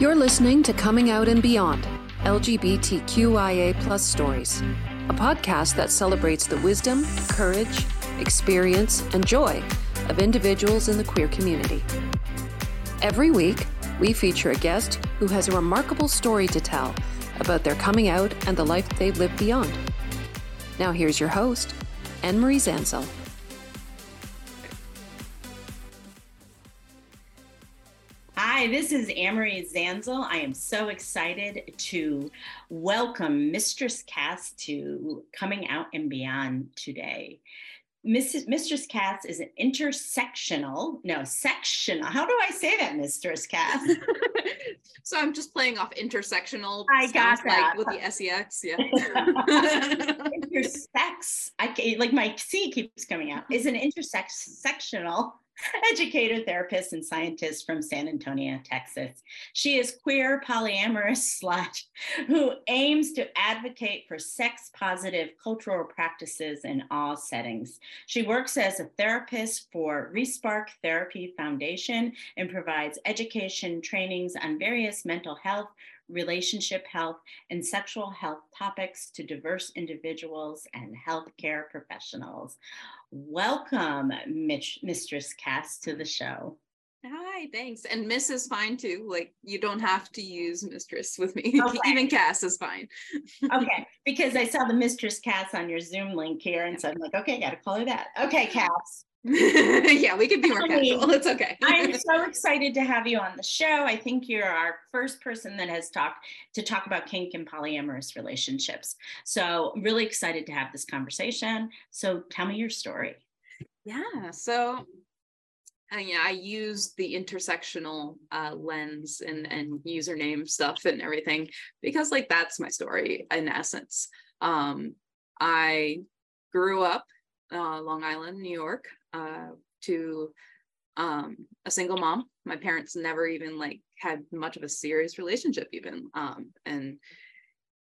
You're listening to Coming Out and Beyond LGBTQIA Plus Stories, a podcast that celebrates the wisdom, courage, experience, and joy of individuals in the queer community. Every week, we feature a guest who has a remarkable story to tell about their coming out and the life they've lived beyond. Now, here's your host, Anne Marie Zansel. Hi, this is Anne-Marie Zanzel. I am so excited to welcome Mistress Cas to Coming Out and Beyond today. Mrs. Mistress Cas is an intersectional, no, sectional. How do I say that, Mistress Cas? so I'm just playing off intersectional. I got that. Like with the SEX, yeah. Intersex, I like my C keeps coming out, is an intersectional educator, therapist, and scientist from San Antonio, Texas. She is queer, polyamorous slut who aims to advocate for sex positive cultural practices in all settings. She works as a therapist for Respark Therapy Foundation and provides education trainings on various mental health, relationship health, and sexual health topics to diverse individuals and healthcare professionals. Welcome, Mitch, Mistress Cas, to the show. Hi, thanks. And Miss is fine too. Like you don't have to use mistress with me. Okay. Even Cas is fine. okay, because I saw the Mistress Cas on your Zoom link here, and so I'm like, okay, got to call her that. Okay, Cas. yeah, we could be more casual. It's okay. I'm so excited to have you on the show. I think you're our first person that has talked to talk about kink and polyamorous relationships. So, really excited to have this conversation. So, tell me your story. Yeah. So, uh, yeah, I use the intersectional uh, lens and and username stuff and everything because, like, that's my story in essence. Um, I grew up uh, Long Island, New York uh, to um, a single mom. My parents never even like had much of a serious relationship even. Um, and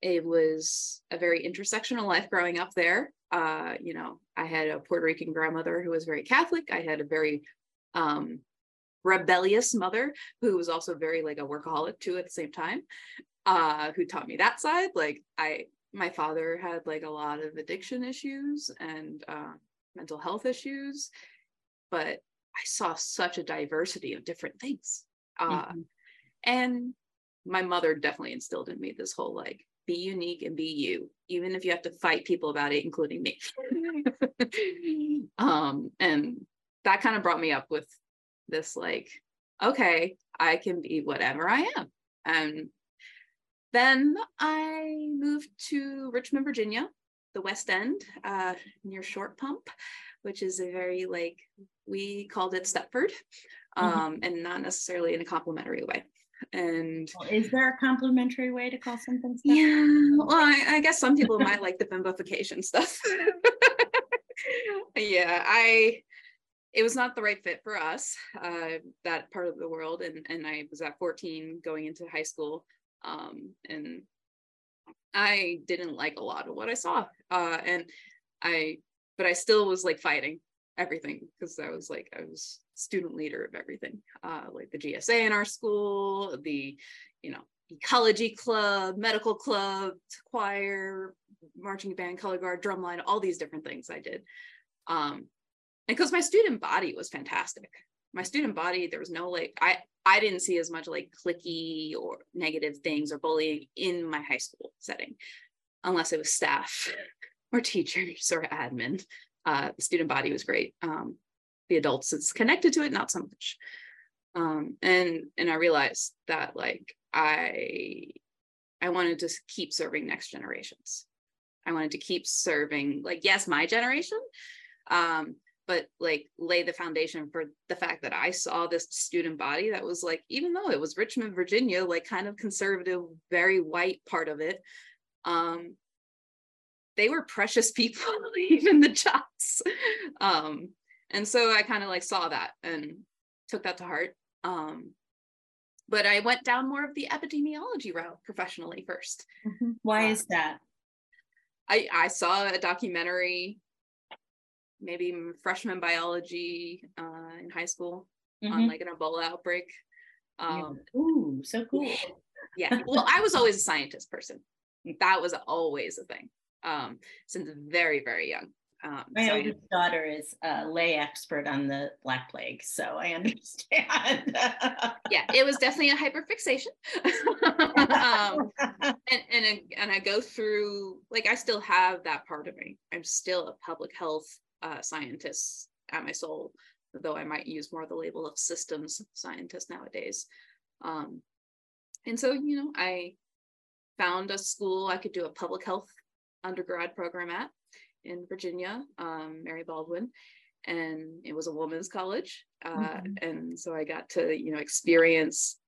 it was a very intersectional life growing up there. Uh, you know, I had a Puerto Rican grandmother who was very Catholic. I had a very um, rebellious mother who was also very like a workaholic too at the same time, uh, who taught me that side. Like I, my father had like a lot of addiction issues and uh, mental health issues, but I saw such a diversity of different things. Uh, mm-hmm. And my mother definitely instilled in me this whole like, be unique and be you, even if you have to fight people about it, including me. um, and that kind of brought me up with this like, okay, I can be whatever I am. And then I moved to Richmond, Virginia, the West End uh, near Short Pump, which is a very like we called it Stepford, mm-hmm. um, mm-hmm. and not necessarily in a complimentary way. And well, is there a complimentary way to call something? Stepford? Yeah, well, I, I guess some people might like the bimbofication stuff. yeah, I it was not the right fit for us uh, that part of the world and and i was at 14 going into high school um, and I didn't like a lot of what I saw. Uh, and I, but I still was like fighting everything because I was like, I was student leader of everything, uh, like the GSA in our school, the, you know, ecology club, medical club, choir, marching band, color guard, drumline, all these different things I did. Um, and because my student body was fantastic. My student body, there was no like, I, I didn't see as much like clicky or negative things or bullying in my high school setting, unless it was staff or teachers or admin. Uh, the student body was great. Um, the adults it's connected to it, not so much. Um, and and I realized that like I I wanted to keep serving next generations. I wanted to keep serving like yes, my generation, um, but like lay the foundation for the fact that I saw this student body that was like, even though it was Richmond, Virginia, like kind of conservative, very white part of it, um, they were precious people, even the jocks. Um, and so I kind of like saw that and took that to heart. Um, but I went down more of the epidemiology route professionally 1st mm-hmm. Why uh, is that? I, I saw a documentary maybe freshman biology uh, in high school mm-hmm. on like an Ebola outbreak. Um, Ooh, so cool. yeah. Well, I was always a scientist person. That was always a thing um, since very, very young. Um, My so I- oldest daughter is a lay expert on the Black Plague, so I understand. yeah, it was definitely a hyperfixation. um, and and I, and I go through like I still have that part of me. I'm still a public health uh, scientist at my soul, though I might use more the label of systems scientist nowadays. Um, and so you know, I found a school I could do a public health undergrad program at in Virginia, um, Mary Baldwin, and it was a women's college, uh, Mhm. and so I got to you know experience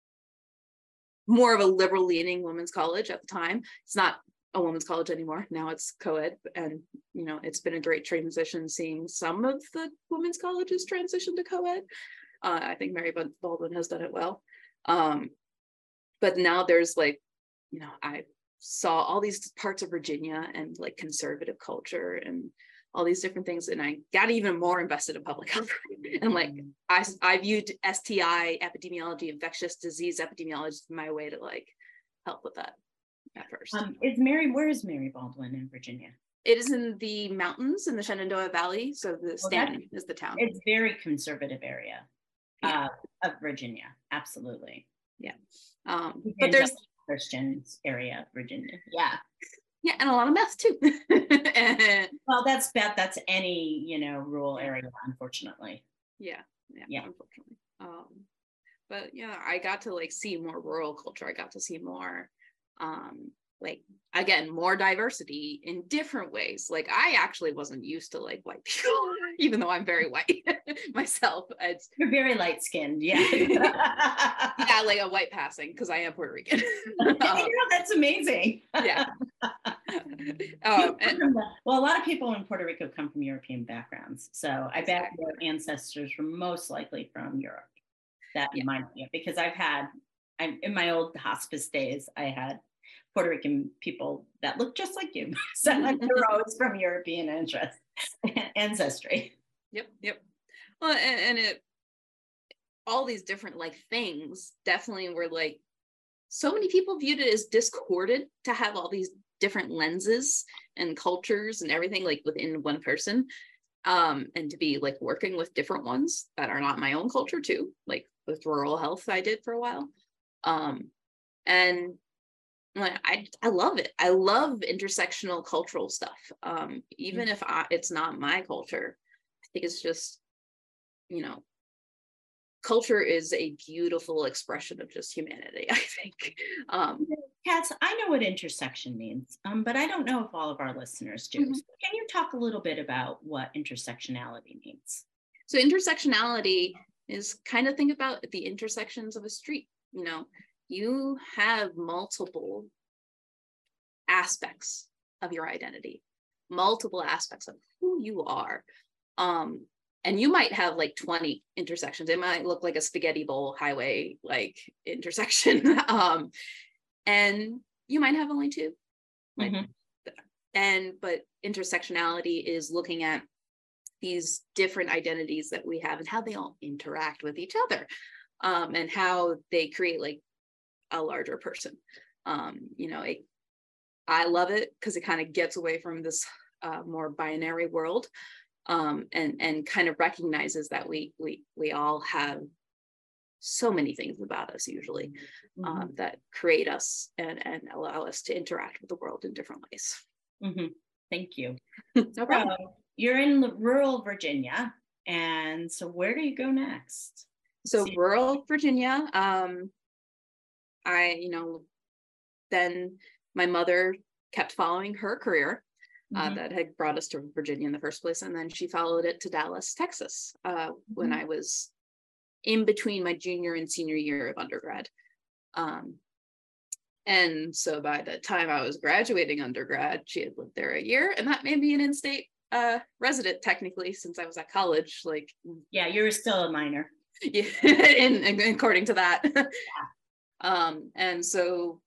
more of a liberal leaning women's college at the time. It's not a women's college anymore. Now it's co-ed and you know it's been a great transition seeing some of the women's colleges transition to co-ed. Uh, I think Mary Baldwin has done it well. Um, but now there's like, you know, I saw all these parts of Virginia and like conservative culture and all these different things and I got even more invested in public health and like I, I viewed STI epidemiology, infectious disease epidemiology my way to like help with that at first. um, is Mary? Where is Mary Baldwin in Virginia? it is in the mountains in the Shenandoah Valley. So the that's- Staunton is the town. It's very conservative area Yeah. uh, of Virginia. Absolutely, Yeah. Um, but there's Christian area of Virginia. Yeah. yeah, and a lot of meth too. Well, that's bad. That's any you know rural area, unfortunately. yeah, yeah, Yeah. unfortunately. Um, but yeah, I got to like see more rural culture. I got to see more um like again more diversity in different ways like i actually wasn't used to like white people even though i'm very white myself it's You're very light skinned. Yeah. yeah like a white passing because i am puerto rican You Um, know, that's amazing. yeah um, and- well, a lot of people in Puerto Rico come from European backgrounds. So I bet Exactly. your ancestors were most likely from Europe. That Yeah. reminds me of because I've had, I'm in my old hospice days, I had Puerto Rican people that look just like you. so they're always from European interest, ancestry. Yep, yep. Well, and, and it all these different like things definitely were like so many people viewed it as discordant to have all these different lenses and cultures and everything like within one person um and to be like working with different ones that are not my own culture too like with rural health i did for a while um and like i i love it i love intersectional cultural stuff um even if I, it's not my culture I think it's just, you know, culture is a beautiful expression of just humanity, I think. Um, Cas, I know what intersection means, um, but I don't know if all of our listeners do. Mhm. So can you talk a little bit about what intersectionality means? so intersectionality is kind of think about the intersections of a street. You know, you have multiple aspects of your identity, multiple aspects of who you are. Um, and you might have like 20 intersections. It might look like a spaghetti bowl highway like intersection. um, and you might have only two. Like, Mhm. and but intersectionality is looking at these different identities that we have and how they all interact with each other um, and how they create like a larger person um, you know it, i love it because it kind of gets away from this uh, more binary world um, and and kind of recognizes that we we we all have so many things about us usually um, that create us and and allow us to interact with the world in different ways Mhm. Thank you. no problem. So you're in rural Virginia, and so where do you go next? so See- rural virginia um i you know then my mother kept following her career uh, Mhm. that had brought us to virginia in the first place and then she followed it to dallas texas uh, when Mhm. i was in between my junior and senior year of undergrad um, and so by the time i was graduating undergrad she had lived there a year and that made me an in-state uh, resident technically since i was at college like Yeah, you're still a minor. yeah, in, in- according to that. um, and so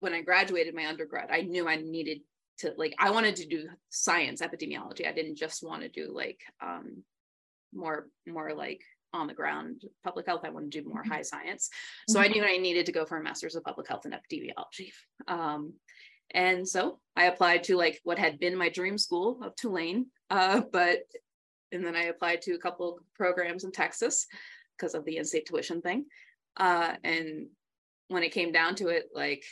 when I graduated my undergrad, I knew I needed to like I wanted to do science epidemiology. I didn't just want to do like um more more like on the ground public health. I want to do more Mhm. high science. So I knew I needed to go for a master's of public health and epidemiology. Um, and so I applied to like what had been my dream school of Tulane, uh, but and then I applied to a couple programs in Texas because of the in-state tuition thing. Uh, and when it came down to it, like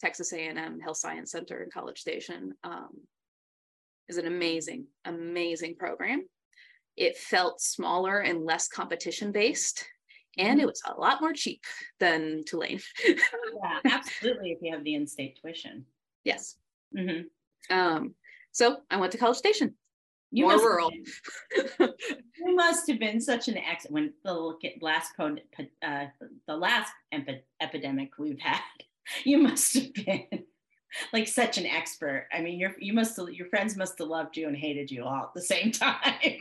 Texas A&M Health Science Center in College Station um, is an amazing, amazing program. It felt smaller and less competition based, and it was a lot more cheap than Tulane. Yeah, absolutely. If you have the in-state tuition. yes. Mhm. Um, so I went to College Station. You More must rural. been- you must have been such an ex when the look at last uh, the last epi- epidemic we've had. You must have been like such an expert. I mean, your you must have, your friends must have loved you and hated you all at the same time.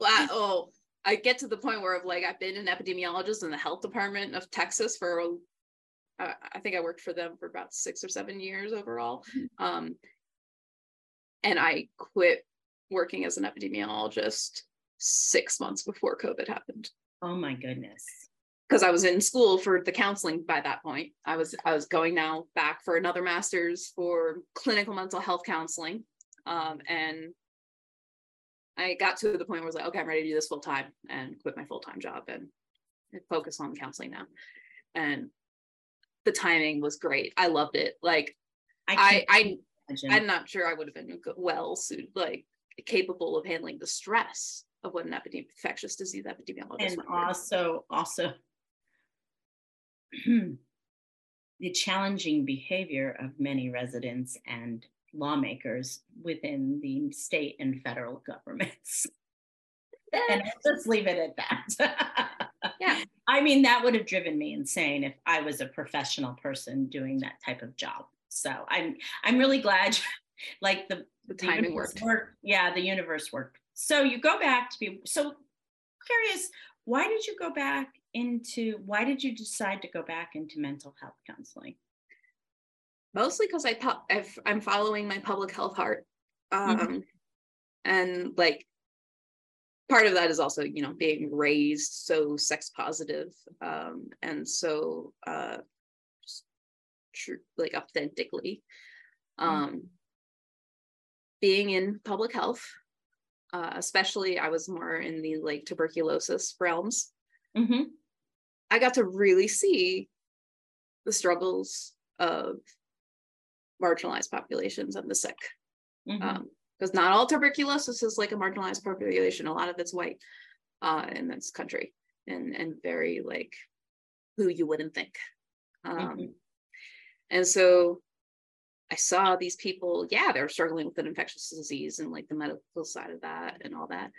Wow. Oh, I get to the point where I've like I've been an epidemiologist in the health department of Texas for uh, I think I worked for them for about six or seven years overall. Um, and I quit working as an epidemiologist six months before COVID happened oh my goodness. because I was in school for the counseling by that point. I was I was going now back for another master's for clinical mental health counseling, um, and I got to the point where I was like, okay, I'm ready to do this full time and quit my full time job and focus on counseling now. And the timing was great. I loved it. Like I I imagine. I'm not sure I would have been well suited, like capable of handling the stress of what an epidemic infectious disease epidemiologist and also also the challenging behavior of many residents and lawmakers within the state and federal governments. and just leave it at that. Yeah. I mean, that would have driven me insane if I was a professional person doing that type of job. So I'm I'm really glad like the the timing worked. worked. Yeah, the universe worked. So you go back to be so curious. Why did you go back into? Why did you decide to go back into mental health counseling? mostly because I I've, I'm following my public health heart, um, Mhm. and like part of that is also you know being raised so sex positive um, and so uh, just tr- like authentically, um, being in public health. Uh, especially, I was more in the like tuberculosis realms. Mm-hmm. I got to really see the struggles of marginalized populations and the sick. Mm-hmm. Because not all tuberculosis is like a marginalized population. A lot of it's white uh, in this country and, and very like who you wouldn't think. Um, Mhm. And so I saw these people, yeah, they're struggling with an infectious disease and like the medical side of that and all that.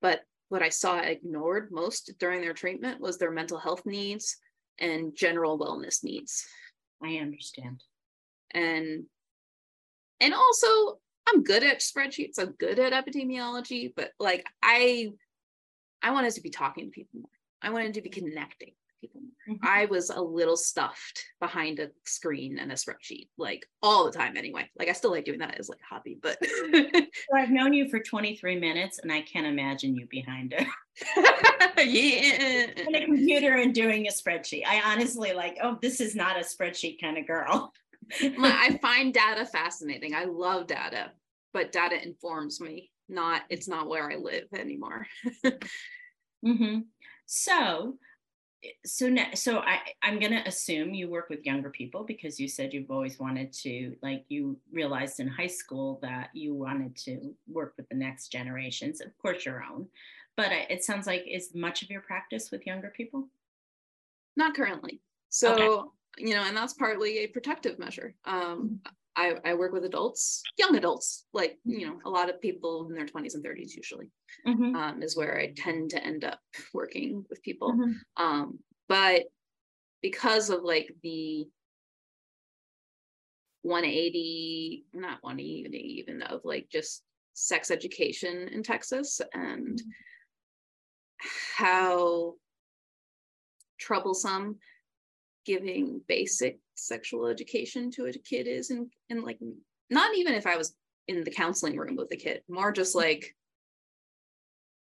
But what I saw ignored most during their treatment was their mental health needs and general wellness needs. I understand. And and also I'm good at spreadsheets, I'm good at epidemiology, but like I I wanted to be talking to people more. I wanted to be connecting people more. Mhm. I was a little stuffed behind a screen and a spreadsheet, like all the time anyway. Like I still like doing that as like a hobby, but So I've known you for 23 minutes, and I can't imagine you behind a, yeah. on a computer and doing a spreadsheet. I honestly like, oh, this is not a spreadsheet kind of girl. I find data fascinating. I love data, but data informs me. Not it's not where I live anymore. hmm So, so now, so I, I'm gonna assume you work with younger people because you said you've always wanted to, like, you realized in high school that you wanted to work with the next generations, of course your own. But it sounds like is much of your practice with younger people. Not currently. So, you know, and that's partly a protective measure. Um, I, I work with adults, young adults, like, you know, a lot of people in their 20s and 30s usually Mhm, um, is where I tend to end up working with people. mhm, Um, but because of like the 180, not 180 even of like just sex education in Texas and Mhm. how troublesome giving basic sexual education to a kid is and and like not even if I was in the counseling room with the kid, more just like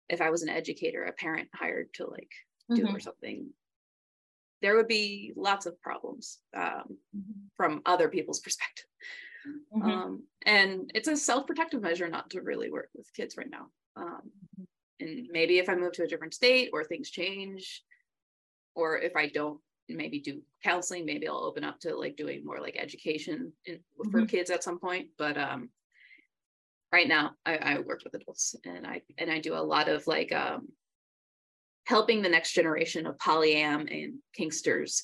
if I was an educator, a parent hired to like do Mhm. or something, there would be lots of problems um, from other people's perspective. Mhm. Um, and it's a self-protective measure not to really work with kids right now. Um, and maybe if I move to a different state or things change, or if I don't maybe do counseling, maybe I'll open up to like doing more like education in, for Mhm. kids at some point. But um, right now I, I work with adults and I and I do a lot of like um, helping the next generation of polyam and kinksters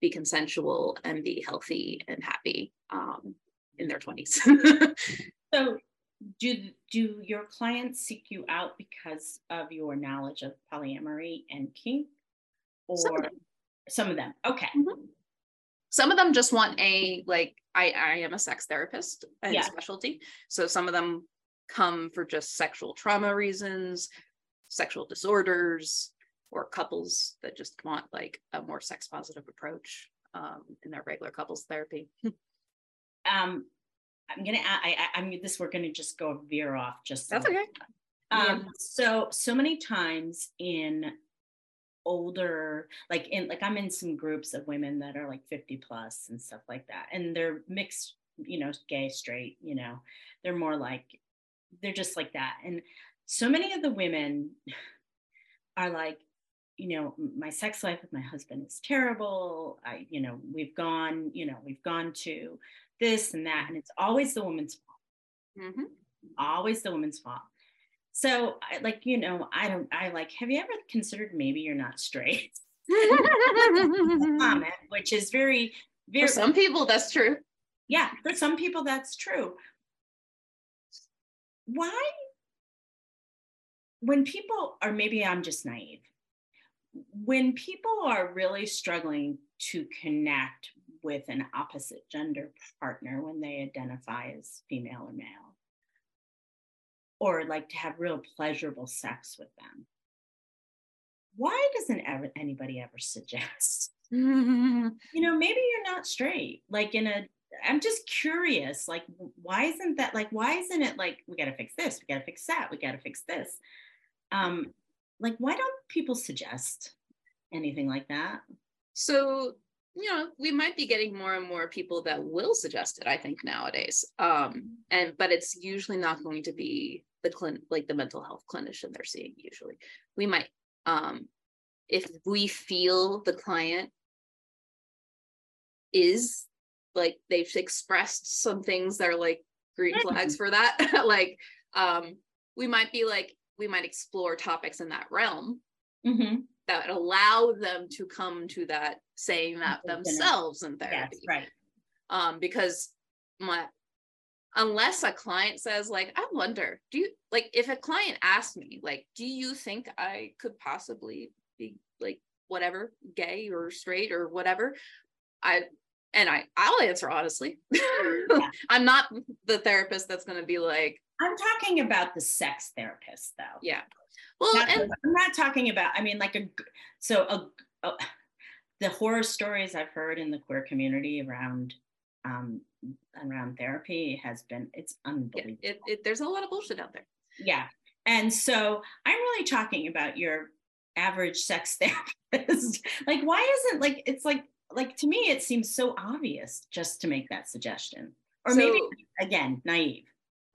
be consensual and be healthy and happy um, in their 20s. So do do your clients seek you out because of your knowledge of polyamory and kink? Or Some of them. some of them. Okay. some of them just want a like I I am a sex therapist and Yeah. specialty. So some of them come for just sexual trauma reasons, sexual disorders, or couples that just want like a more sex positive approach um, in their regular couples therapy. Um I'm gonna I, I I'm this we're gonna just go veer off just That's so- okay. Um, so so many times in older, like in like I'm in some groups of women that are like 50 plus and stuff like that, and they're mixed, you know, gay, straight, you know, they're more like they're just like that. And so many of the women are like, you know, my sex life with my husband is terrible. I, you know, we've gone, you know, we've gone to this and that, and it's always the woman's fault Mhm. always the woman's fault. So, I, like, you know, I don't, I like, have you ever considered maybe you're not straight? Comment, which is very, very, For some people, that's true. yeah, for some people that's true. Why, when people are, maybe I'm just naive, when people are really struggling to connect with an opposite gender partner when they identify as female or male, or like to have real pleasurable sex with them, why doesn't ever, anybody ever suggest? You know maybe you're not straight like in a i'm just curious like why isn't that like why isn't it like we got to fix this we got to fix that we got to fix this? Um like why don't people suggest anything like that? So you know we might be getting more and more people that will suggest it i think nowadays um and but it's usually not going to be the clin like the mental health clinician they're seeing usually. We might um if we feel the client is like they've expressed some things that are like green flags for that like um we might be like we might explore topics in that realm mm-hmm. that allow them to come to that saying that themselves in yes therapy. right. Um because my unless a client says like i wonder do you like if a client asks me like do you think i could possibly be like whatever gay or straight or whatever? I and i i'll answer honestly. I'm not the therapist that's going to be like i'm talking about the sex therapist though. Yeah. Well Not- and i'm not talking about i mean like a so a, a the horror stories i've heard in the queer community around um around therapy has been it's unbelievable it, it, there's a lot of bullshit out there Yeah. And so I'm really talking about your average sex therapist. like, why isn't like it's like like to me it seems so obvious just to make that suggestion. Or maybe again, naive.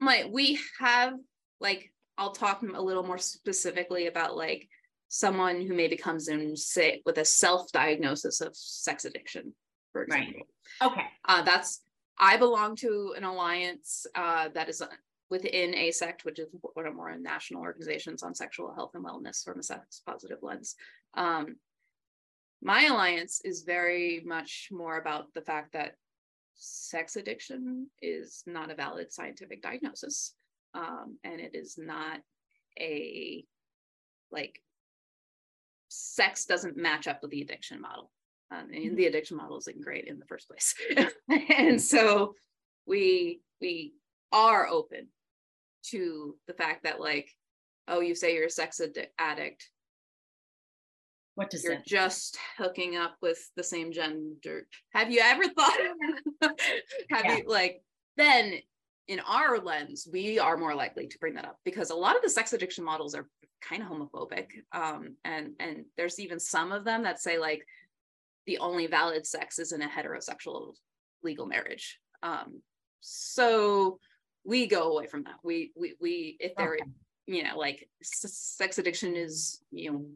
my we have like i'll talk a little more specifically about like someone who maybe comes in say with a self-diagnosis of sex addiction for Right. example Okay. uh, that's i belong to an alliance uh, that is uh, within AASECT which is one of more national organizations on sexual health and wellness from a sex positive lens. Um, my alliance is very much more about the fact that sex addiction is not a valid scientific diagnosis um, and it is not a like sex doesn't match up with the addiction model um, and the addiction model isn't great in the first place and so we we are open to the fact that like oh you say you're a sex addi- addict What does that? you're that just hooking up with the same gender have you ever thought of have Yeah. you like then in our lens, we are more likely to bring that up because a lot of the sex addiction models are kind of homophobic. Um, and and there's even some of them that say like the only valid sex is in a heterosexual legal marriage. Um, so we go away from that. We we we if there, okay. you know, like sex addiction is, you know,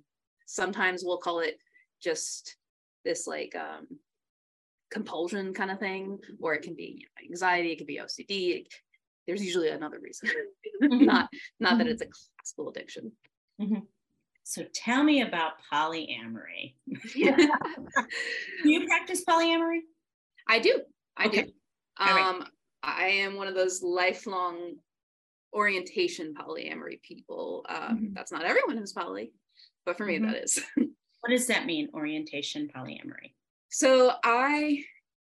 sometimes we'll call it just this like um compulsion kind of thing, or it can be you know, anxiety, it could be OCD. There's usually another reason, mm-hmm. not not mm-hmm. that it's a classical addiction. Mm-hmm. So tell me about polyamory. do you practice polyamory? I do. I okay. do. Um, right. I am one of those lifelong orientation polyamory people. Um, mm-hmm. That's not everyone who's poly, but for me, mm-hmm. that is. what does that mean, orientation polyamory? So I,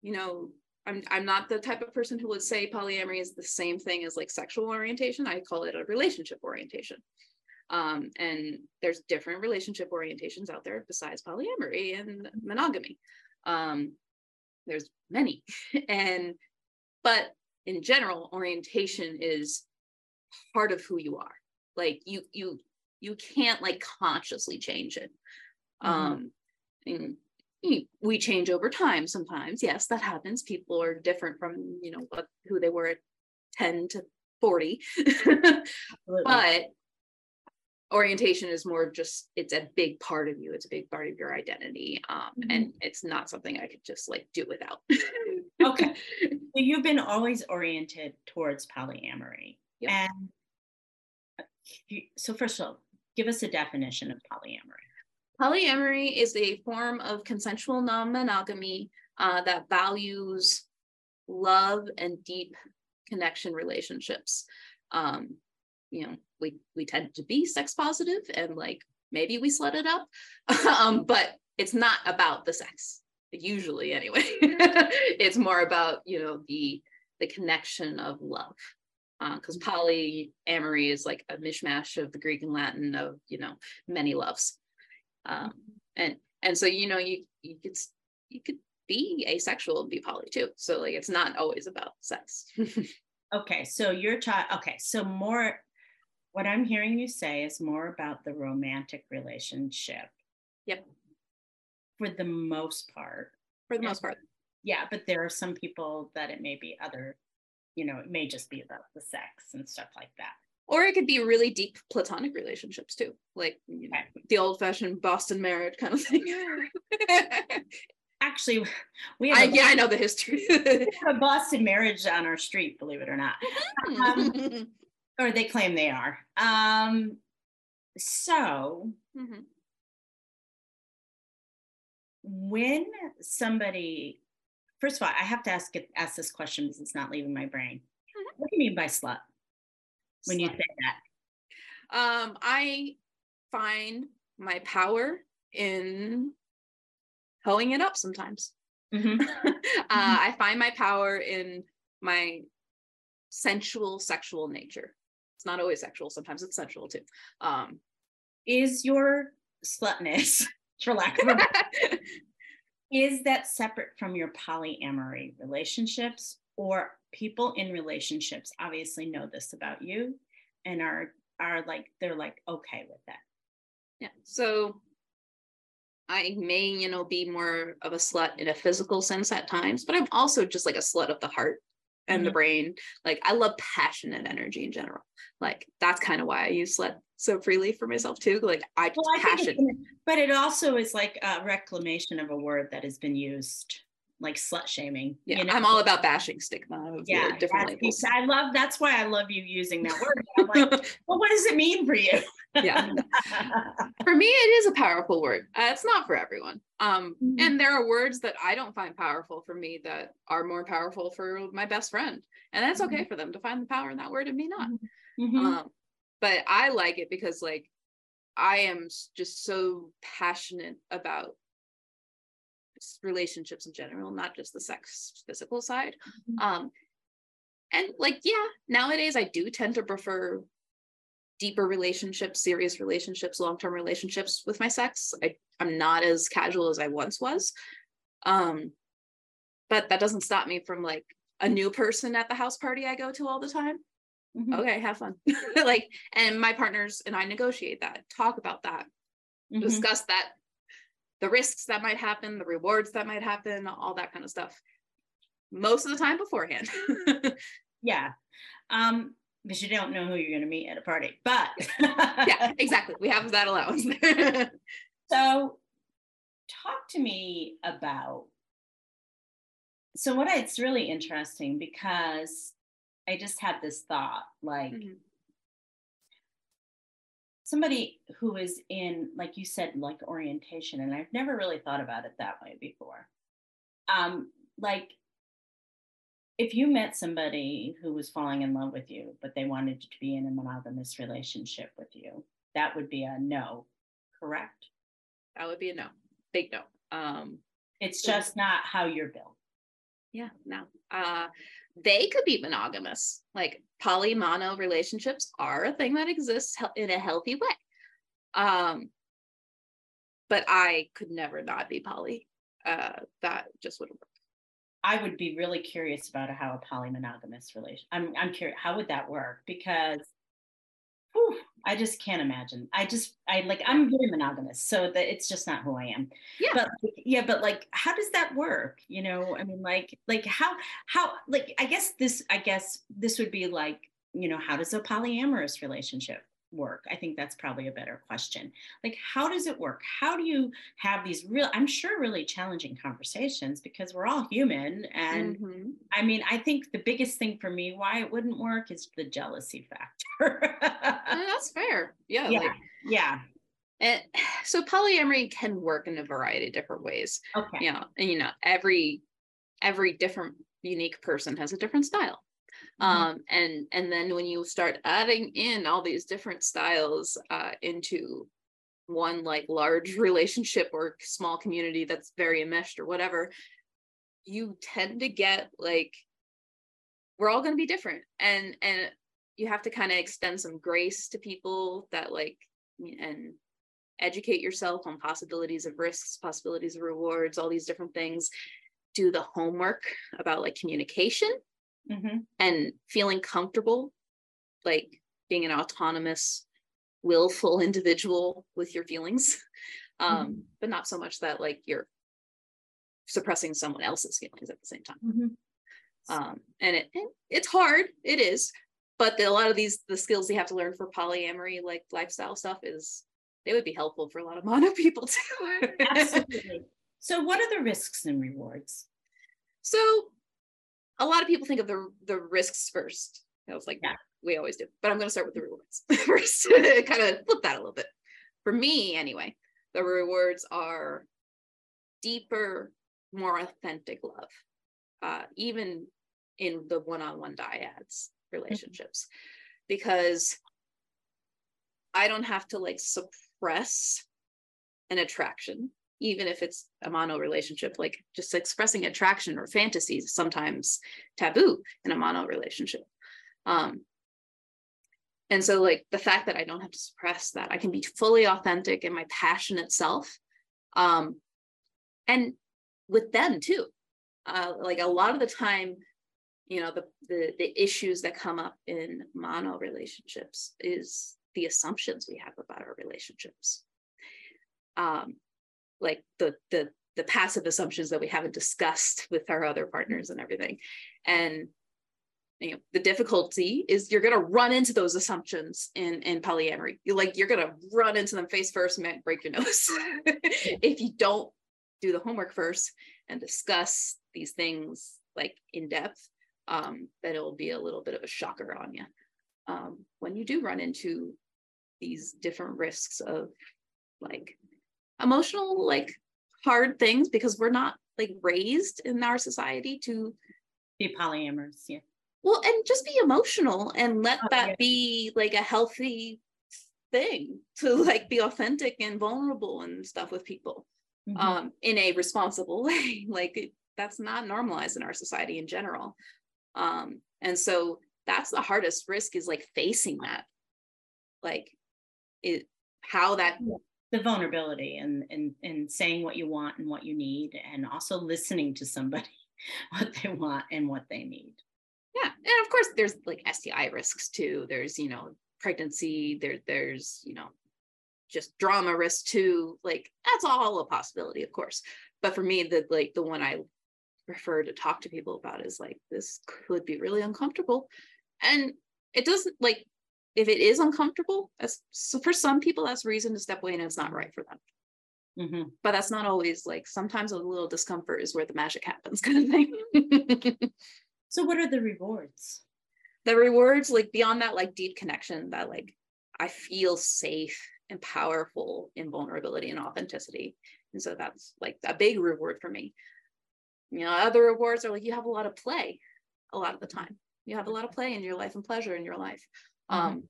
you know, I'm I'm not the type of person who would say polyamory is the same thing as like sexual orientation. I call it a relationship orientation. Um, and there's different relationship orientations out there besides polyamory and monogamy. Um, there's many, and but in general, orientation is part of who you are. Like you you you can't like consciously change it. Mm-hmm. Um, and we change over time sometimes yes that happens people are different from you know what who they were at 10 to 40 but orientation is more just it's a big part of you it's a big part of your identity um, mm-hmm. and it's not something i could just like do without okay so you've been always oriented towards polyamory yep. and uh, so first of all give us a definition of polyamory Polyamory is a form of consensual non monogamy uh, that values love and deep connection relationships. Um, you know, we we tend to be sex positive and like maybe we slut it up, um, but it's not about the sex usually anyway. it's more about you know the the connection of love because uh, polyamory is like a mishmash of the Greek and Latin of you know many loves. Um, and and so you know you you could you could be asexual and be poly too. So like it's not always about sex. Okay so you're child okay so more what i'm hearing you say is more about the romantic relationship. Yep. For the most part. For the most part. Yeah but there are some people that it may be other you know it may just be about the sex and stuff like that. Or it could be really deep platonic relationships too like you know, the old-fashioned boston marriage kind of thing. Actually we have I, yeah i know the history. we have a boston marriage on our street believe it or not. Um, or they claim they are um, so mm-hmm. when somebody first of all i have to ask ask this question because it's not leaving my brain mm-hmm. what do you mean by slut when you say that? Um, I find my power in hoeing it up sometimes. Mm-hmm. uh, I find my power in my sensual sexual nature. It's not always sexual, sometimes it's sensual too. Um, is your slutness, for lack of a is that separate from your polyamory relationships or people in relationships obviously know this about you and are are like they're like okay with that yeah so i may you know be more of a slut in a physical sense at times but i'm also just like a slut of the heart and mm-hmm. the brain like i love passion and energy in general like that's kind of why i use slut so freely for myself too like i just well, I passion but it also is like a reclamation of a word that has been used like slut shaming. Yeah, you know? I'm all about bashing stigma. yeah, different labels. I love that's why I love you using that word. I'm like, well, what does it mean for you? yeah, for me, it is a powerful word. Uh, it's not for everyone. Um, mm-hmm. and there are words that I don't find powerful for me that are more powerful for my best friend, and that's okay mm-hmm. for them to find the power in that word and me not. Mm-hmm. mm-hmm. Um, but I like it because like I am just so passionate about relationships in general, not just the sex physical side. Mm-hmm. Um, and like, yeah, nowadays I do tend to prefer deeper relationships, serious relationships, long-term relationships with my sex. I, I'm not as casual as I once was. Um, but that doesn't stop me from like a new person at the house party I go to all the time. Mhm. Okay, have fun. like, and my partners and I negotiate that, talk about that, Mhm. discuss that, the risks that might happen, the rewards that might happen, all that kind of stuff. Most of the time beforehand. Yeah. Um, because you don't know who you're going to meet at a party. But yeah, exactly. We have that allowance so talk to me about so what I, it's really interesting because I just had this thought like Mhm. somebody who is in like you said like orientation and I've never really thought about it that way before. Um like if you met somebody who was falling in love with you but they wanted to be in a monogamous relationship with you, that would be a no, correct? that would be a no. Big no. Um, It's just not how you're built. yeah, no. Uh, they could be monogamous. Like poly mono relationships are a thing that exists in a healthy way. Um, but I could never not be poly. Uh, that just wouldn't work. I would be really curious about how a polymonogamous relation. I'm I'm curious how would that work because whew, I just can't imagine. I just I like I'm very monogamous, so that it's just not who I am. Yeah. But yeah, but like how does that work? You know, I mean like like how how like I guess this I guess this would be like, you know, how does a polyamorous relationship work? I think that's probably a better question. Like how does it work? How do you have these real I'm sure really challenging conversations because we're all human and Mhm. I mean, I think the biggest thing for me why it wouldn't work is the jealousy factor. That's fair. Yeah. yeah, Like, yeah. and so polyamory can work in a variety of different ways. Okay. you know and you know every every different unique person has a different style. Um and and then when you start adding in all these different styles uh into one like large relationship or small community that's very enmeshed or whatever you tend to get like we're all going to be different. And and you have to kind of extend some grace to people that like and educate yourself on possibilities of risks possibilities of rewards all these different things. Do the homework about like communication Mhm. and feeling comfortable like being an autonomous willful individual with your feelings um but not so much that like you're suppressing someone else's feelings at the same time Mhm. um and it it's hard it is but the, a lot of these the skills you have to learn for polyamory like lifestyle stuff is they would be helpful for a lot of mono people too Absolutely. So, what are the risks and rewards? so a lot of people think of the the risks first. I was like Yeah. we always do but i'm going to start with the rewards first. Kind of flip that a little bit. For me anyway the rewards are deeper more authentic love uh, even in the one-on-one dyads relationships. Because i don't have to like suppress an attraction even if it's a mono relationship like just expressing attraction or fantasies sometimes taboo in a mono relationship. Um and so like the fact that i don't have to suppress that i can be fully authentic in my passionate self um and with them too. Uh like a lot of the time you know the the, the issues that come up in mono relationships is the assumptions we have about our relationships. Um like the the the passive assumptions that we haven't discussed with our other partners and everything. And you know the difficulty is you're going to run into those assumptions in in polyamory. You like you're going to run into them face first and break your nose. If you don't do the homework first and discuss these things like in depth um then it will be a little bit of a shocker on you um when you do run into these different risks of like emotional like hard things because we're not like raised in our society to Be polyamorous. Yeah. well and just be emotional and let Oh, that yeah. be like a healthy thing to like be authentic and vulnerable and stuff with people Mhm. um in a responsible way like that's not normalized in our society in general um and so that's the hardest risk is like facing that like it how that the vulnerability and, and and saying what you want and what you need and also listening to somebody what they want and what they need. Yeah. And of course there's like STI risks too. There's, you know, pregnancy, there there's, you know, just drama risk too. Like that's all a possibility, of course. But for me, the like the one I prefer to talk to people about is like this could be really uncomfortable. And it doesn't like if it is uncomfortable, that's so for some people that's reason to step away and it's not right for them. Mm-hmm. But that's not always like sometimes a little discomfort is where the magic happens, kind of thing. so, what are the rewards? The rewards, like beyond that, like deep connection, that like I feel safe and powerful in vulnerability and authenticity. And so that's like a big reward for me. You know, other rewards are like you have a lot of play a lot of the time. You have a lot of play in your life and pleasure in your life. Mm-hmm. Um,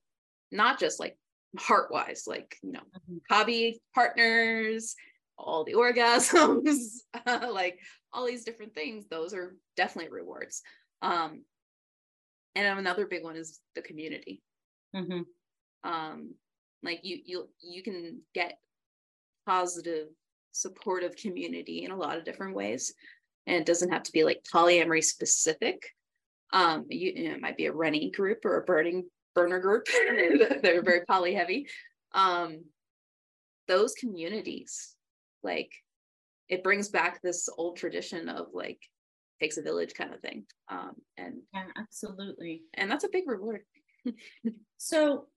not just like heart wise, like, you know, mm-hmm. hobby partners, all the orgasms, like all these different things. Those are definitely rewards. Um, and another big one is the community. Mm-hmm. Um, like you, you, you can get positive, supportive community in a lot of different ways, and it doesn't have to be like polyamory specific. Um, you, you know, it might be a running group or a burning burner group. They're very poly heavy. Um, those communities, like it brings back this old tradition of like takes a village kind of thing. Um, and yeah, absolutely. And that's a big reward. so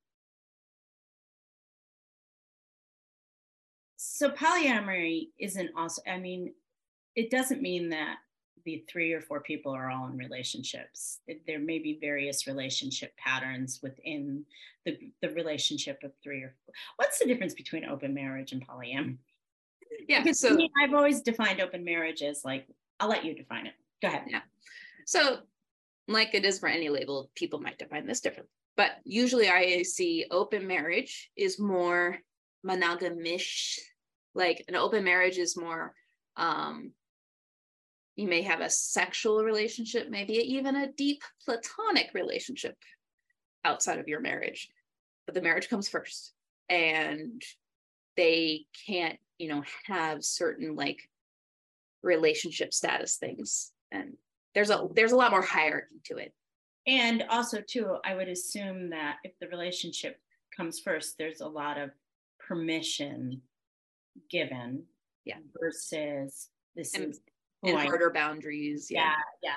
so polyamory isn't also i mean it doesn't mean that the three or four people are all in relationships. There may be various relationship patterns within the, the relationship of three or four. What's the difference between open marriage and polyamory? Yeah, because so me, I've always defined open marriage as like, I'll let you define it. Go ahead. Yeah. So, like it is for any label, people might define this differently. But usually I see open marriage is more monogamish. Like an open marriage is more um you may have a sexual relationship, maybe even a deep platonic relationship outside of your marriage. But the marriage comes first. And they can't, you know, have certain like relationship status things. And there's a there's a lot more hierarchy to it. And also too, I would assume that if the relationship comes first, there's a lot of permission given. Yeah. Versus this and, is and harder boundaries. Yeah. yeah, yeah.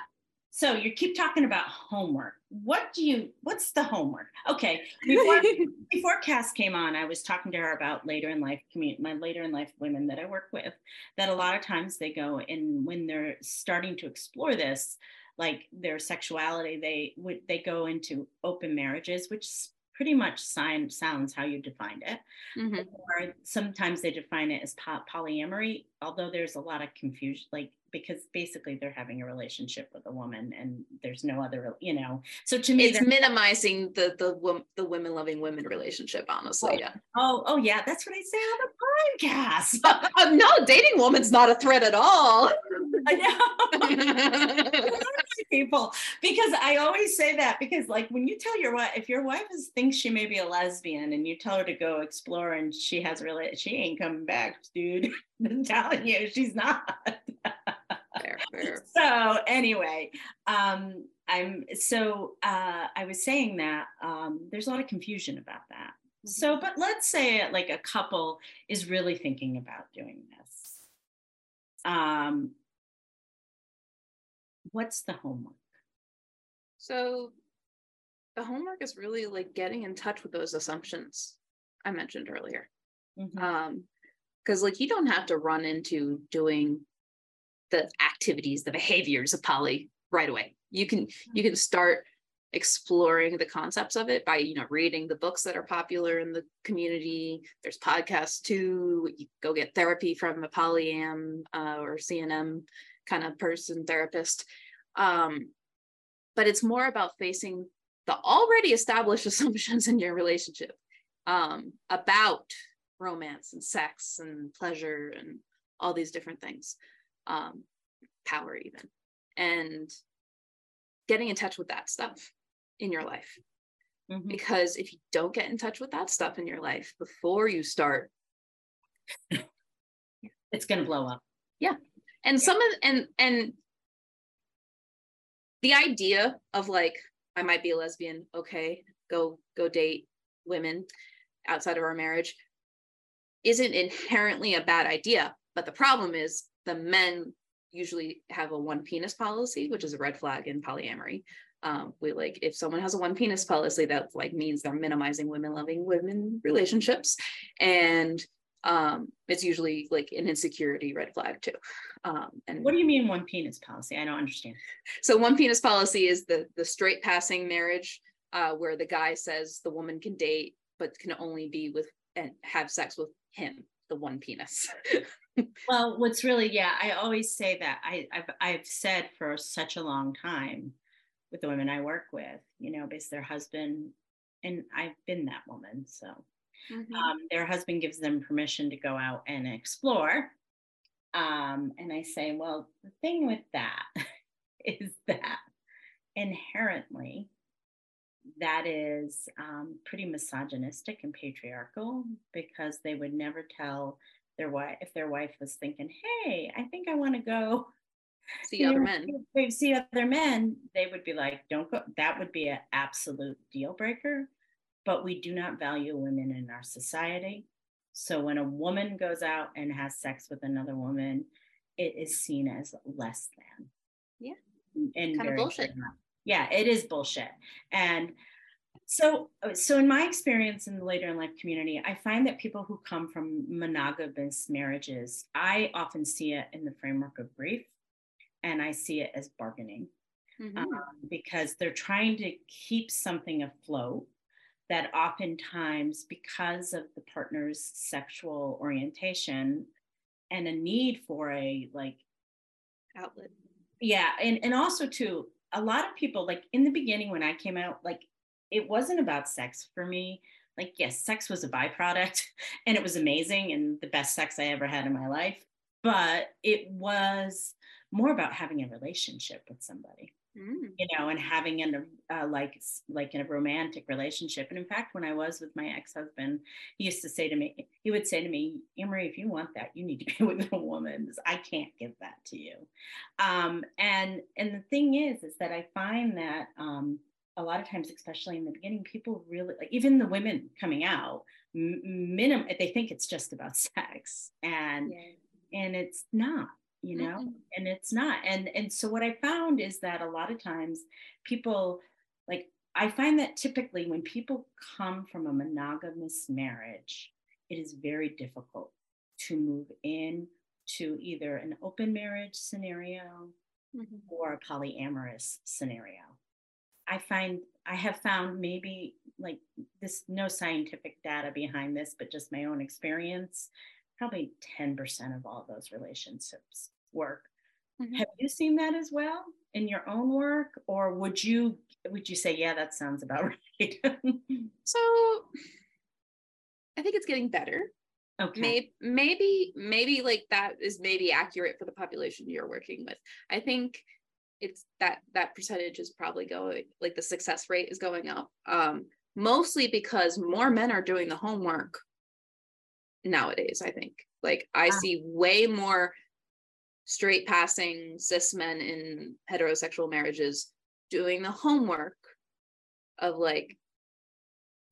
So you keep talking about homework. What do you? What's the homework? Okay, before, before Cas came on, I was talking to her about later in life community, my later in life women that I work with. That a lot of times they go and when they're starting to explore this, like their sexuality, they would they go into open marriages, which pretty much sign, sounds how you defined it. Mm-hmm. Or sometimes they define it as polyamory, although there's a lot of confusion, like because basically they're having a relationship with a woman and there's no other, you know. So to me, it's minimizing the the the women loving women relationship. Honestly, oh, yeah. Oh, oh yeah, that's what I say on the podcast. uh, no, dating woman's not a threat at all. I know. people because I always say that because like when you tell your wife if your wife is, thinks she may be a lesbian and you tell her to go explore and she has really she ain't coming back, dude. I'm telling you, she's not. Fair, fair. So anyway, um, I'm so uh, I was saying that um, there's a lot of confusion about that. Mm-hmm. So, but let's say like a couple is really thinking about doing this. Um, what's the homework? So the homework is really like getting in touch with those assumptions I mentioned earlier. Mm-hmm. Um, because like you don't have to run into doing the activities, the behaviors of poly right away. You can you can start exploring the concepts of it by you know reading the books that are popular in the community. There's podcasts too. You go get therapy from a polyam uh, or cnm kind of person therapist. Um, but it's more about facing the already established assumptions in your relationship um, about romance and sex and pleasure and all these different things um, power even and getting in touch with that stuff in your life mm-hmm. because if you don't get in touch with that stuff in your life before you start it's going to blow up yeah and some of and and the idea of like I might be a lesbian, okay, go go date women outside of our marriage isn't inherently a bad idea. But the problem is the men usually have a one penis policy, which is a red flag in polyamory. Um, we like if someone has a one penis policy, that like means they're minimizing women loving women relationships, and um, it's usually like an insecurity red flag too. Um, and what do you mean one penis policy? I don't understand. So one penis policy is the the straight passing marriage uh, where the guy says the woman can date but can only be with and have sex with him, the one penis. well, what's really yeah, I always say that I I've I've said for such a long time with the women I work with, you know, because their husband and I've been that woman, so mm-hmm. um, their husband gives them permission to go out and explore. Um, and I say, well, the thing with that is that inherently that is um, pretty misogynistic and patriarchal because they would never tell their wife if their wife was thinking, "Hey, I think I want to go see other men." They see other men. They would be like, "Don't go." That would be an absolute deal breaker. But we do not value women in our society. So when a woman goes out and has sex with another woman, it is seen as less than. Yeah. And kind of bullshit yeah it is bullshit and so so in my experience in the later in life community i find that people who come from monogamous marriages i often see it in the framework of grief and i see it as bargaining mm-hmm. um, because they're trying to keep something afloat that oftentimes because of the partner's sexual orientation and a need for a like outlet yeah and and also too a lot of people like in the beginning when I came out, like it wasn't about sex for me. Like, yes, sex was a byproduct and it was amazing and the best sex I ever had in my life. But it was more about having a relationship with somebody mm. you know, and having an uh, like like in a romantic relationship. And in fact, when I was with my ex husband, he used to say to me, he would say to me, Emery, if you want that, you need to be with a woman. I can't give that to you. Um, and and the thing is, is that I find that um, a lot of times, especially in the beginning, people really like even the women coming out, minimum they think it's just about sex, and yeah. and it's not you know mm-hmm. and it's not and and so what i found is that a lot of times people like i find that typically when people come from a monogamous marriage it is very difficult to move in to either an open marriage scenario mm-hmm. or a polyamorous scenario i find i have found maybe like this no scientific data behind this but just my own experience probably 10% of all those relationships work. Mm-hmm. Have you seen that as well in your own work or would you would you say yeah that sounds about right? so I think it's getting better. Okay. Maybe, maybe maybe like that is maybe accurate for the population you're working with. I think it's that that percentage is probably going like the success rate is going up. Um, mostly because more men are doing the homework nowadays i think like i ah. see way more straight passing cis men in heterosexual marriages doing the homework of like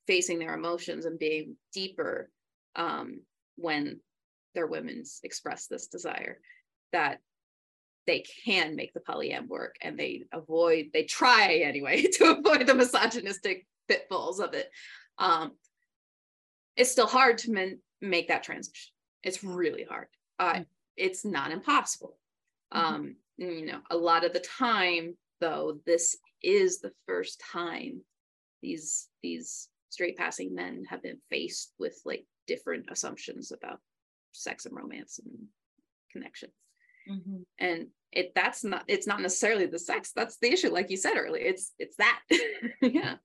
facing their emotions and being deeper um, when their women's express this desire that they can make the polyam work and they avoid they try anyway to avoid the misogynistic pitfalls of it um, it's still hard to men- make that transition it's really hard uh, mm it's not impossible. Mm-hmm. Um, you know, a lot of the time, though, this is the first time these these straight passing men have been faced with like different assumptions about sex and romance and connection. Mm-hmm. And it that's not it's not necessarily the sex that's the issue like you said earlier it's it's that yeah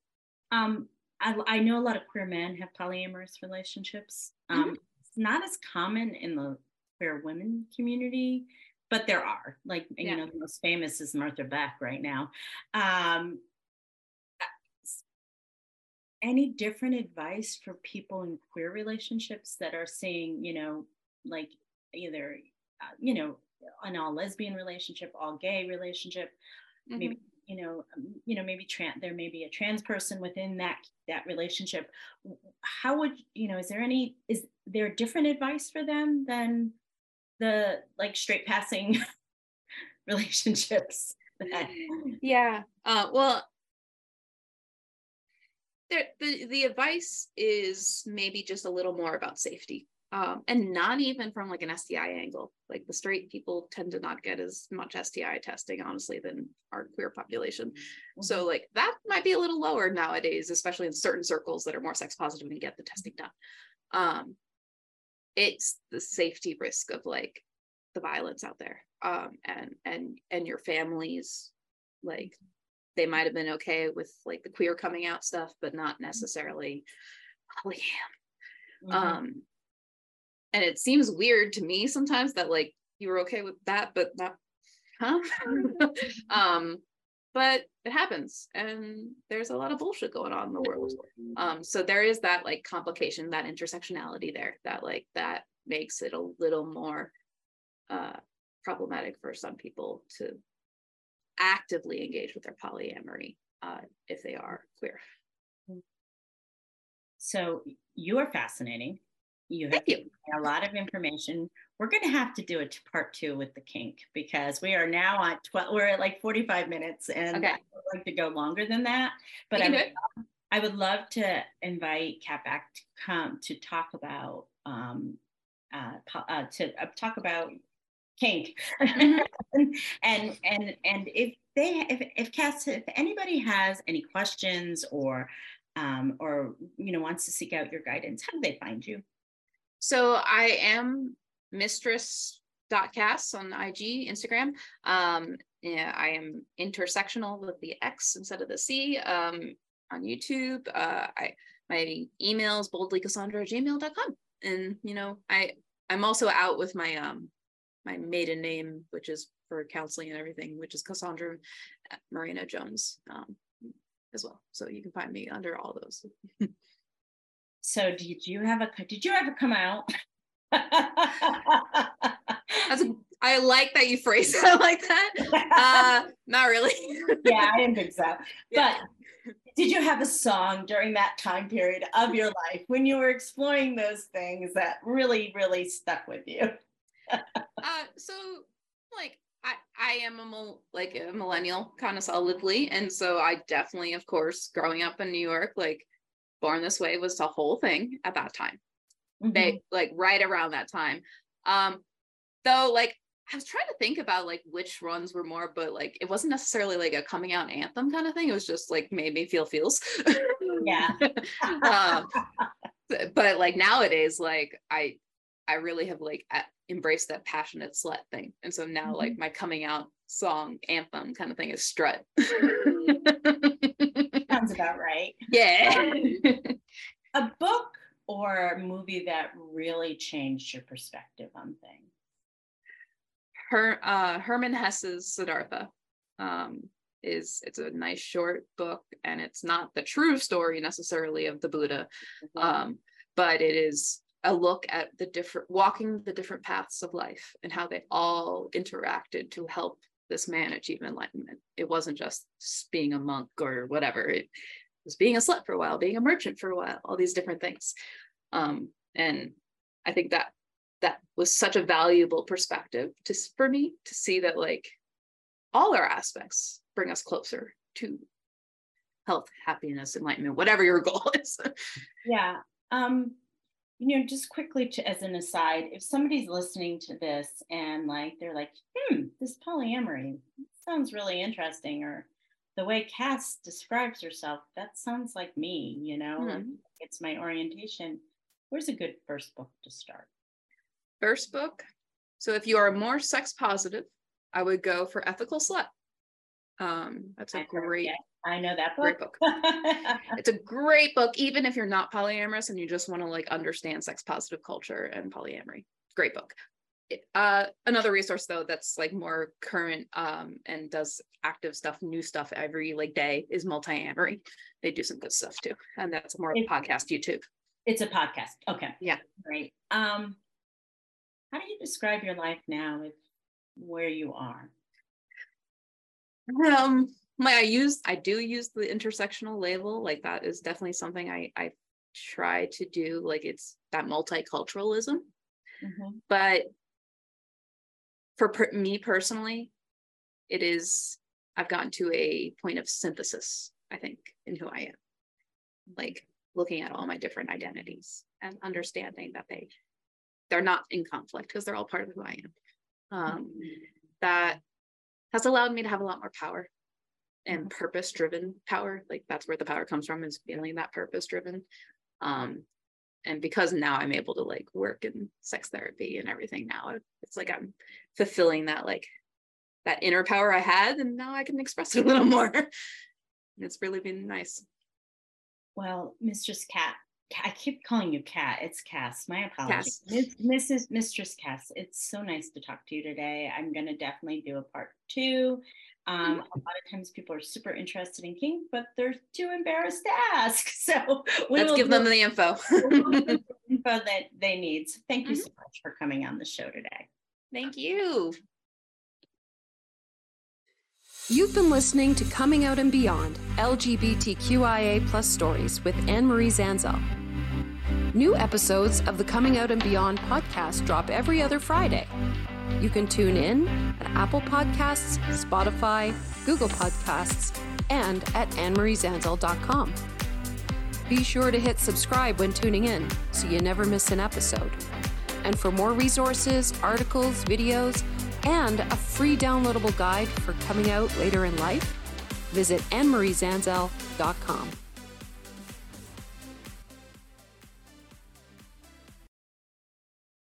um I, I know a lot of queer men have polyamorous relationships um mm-hmm. it's not as common in the queer women community, but there are like yeah. you know the most famous is Martha Beck right now. Um, any different advice for people in queer relationships that are seeing you know like either uh, you know an all lesbian relationship, all gay relationship, mm-hmm. maybe you know, um, you know, maybe trans, there may be a trans person within that that relationship. How would you know? Is there any? Is there different advice for them than the like straight passing relationships? yeah. Uh, well, there, the the advice is maybe just a little more about safety um, and not even from like an STI angle. Like the straight people tend to not get as much STI testing, honestly, than our queer population. Mm-hmm. So like that might be a little lower nowadays, especially in certain circles that are more sex positive and get the testing done. Um, it's the safety risk of like the violence out there, um, and and and your families, like they might have been okay with like the queer coming out stuff, but not necessarily polyam. Mm-hmm. Um, and it seems weird to me sometimes that like you were okay with that but not huh? Um but it happens and there's a lot of bullshit going on in the world. Um so there is that like complication that intersectionality there that like that makes it a little more uh problematic for some people to actively engage with their polyamory uh if they are queer. So you are fascinating you have a lot of information. We're going to have to do a part two with the kink because we are now at 12, we're at like 45 minutes and okay. I would like to go longer than that. But I would, I would love to invite Kat back to come to talk about, um, uh, uh, to uh, talk about kink mm-hmm. and, and, and if they, if, if Cas, if anybody has any questions or, um, or, you know, wants to seek out your guidance, how do they find you? So I am mistress.cas on IG, Instagram. Um, yeah, I am intersectional with the X instead of the C um, on YouTube. Uh, I my email is boldlycasandra at gmail.com. And you know, I I'm also out with my um my maiden name, which is for counseling and everything, which is Casandra Marina Jones um, as well. So you can find me under all those. So did you have a did you ever come out? That's a, I like that you phrase it like that. Uh, not really. yeah, I didn't think so. Yeah. But did you have a song during that time period of your life when you were exploring those things that really, really stuck with you? uh, so like I, I am a like a millennial kind of solidly, and so I definitely, of course, growing up in New York, like Born This Way was the whole thing at that time. Mm-hmm. They like right around that time. Um, though like I was trying to think about like which ones were more, but like it wasn't necessarily like a coming out anthem kind of thing. It was just like made me feel feels. yeah. um, but like nowadays, like I I really have like embraced that passionate slut thing. And so now mm-hmm. like my coming out song anthem kind of thing is strut. About right. Yeah. a book or a movie that really changed your perspective on things? Her uh, Hermann Hesse's Siddhartha um, is it's a nice short book, and it's not the true story necessarily of the Buddha, mm-hmm. um, but it is a look at the different walking the different paths of life and how they all interacted to help this man achieve enlightenment. It wasn't just being a monk or whatever. It was being a slut for a while, being a merchant for a while, all these different things. Um, and I think that that was such a valuable perspective to for me to see that like all our aspects bring us closer to health, happiness, enlightenment, whatever your goal is. yeah. Um, you know, just quickly to, as an aside, if somebody's listening to this and like they're like, hmm, this polyamory sounds really interesting, or the way Cas describes herself, that sounds like me, you know, mm-hmm. it's my orientation. Where's a good first book to start? First book. So if you are more sex positive, I would go for Ethical Slut. Um, that's a great I know that book. Great book. it's a great book, even if you're not polyamorous and you just want to like understand sex positive culture and polyamory. Great book. Uh, another resource though that's like more current um, and does active stuff, new stuff every like day is Multiamory. They do some good stuff too, and that's more it's, podcast YouTube. It's a podcast. Okay. Yeah. Great. Um, how do you describe your life now with where you are? Um, my I use I do use the intersectional label. Like that is definitely something I I try to do. Like it's that multiculturalism. Mm-hmm. But for per- me personally, it is I've gotten to a point of synthesis, I think, in who I am. Like looking at all my different identities and understanding that they they're not in conflict because they're all part of who I am. Um, that has allowed me to have a lot more power and purpose driven power. Like that's where the power comes from is feeling that purpose driven. Um, and because now I'm able to like work in sex therapy and everything now, it's like I'm fulfilling that like that inner power I had, and now I can express it a little more. it's really been nice. Well, Mistress Cat, I keep calling you Cat. It's Cas. My apologies. Cas. Mrs. Mistress Cas, it's so nice to talk to you today. I'm going to definitely do a part two. Um, mm-hmm. a lot of times people are super interested in kink, but they're too embarrassed to ask. So we let's give them the info. the info that they need. So thank you mm-hmm. so much for coming on the show today. Thank you. You've been listening to Coming Out and Beyond LGBTQIA plus stories with Anne-Marie Zanzel. New episodes of the Coming Out and Beyond podcast drop every other Friday. You can tune in at Apple Podcasts, Spotify, Google Podcasts, and at annemariezanzel.com. Be sure to hit subscribe when tuning in so you never miss an episode. And for more resources, articles, videos, and a free downloadable guide for coming out later in life, visit annemariezanzel.com.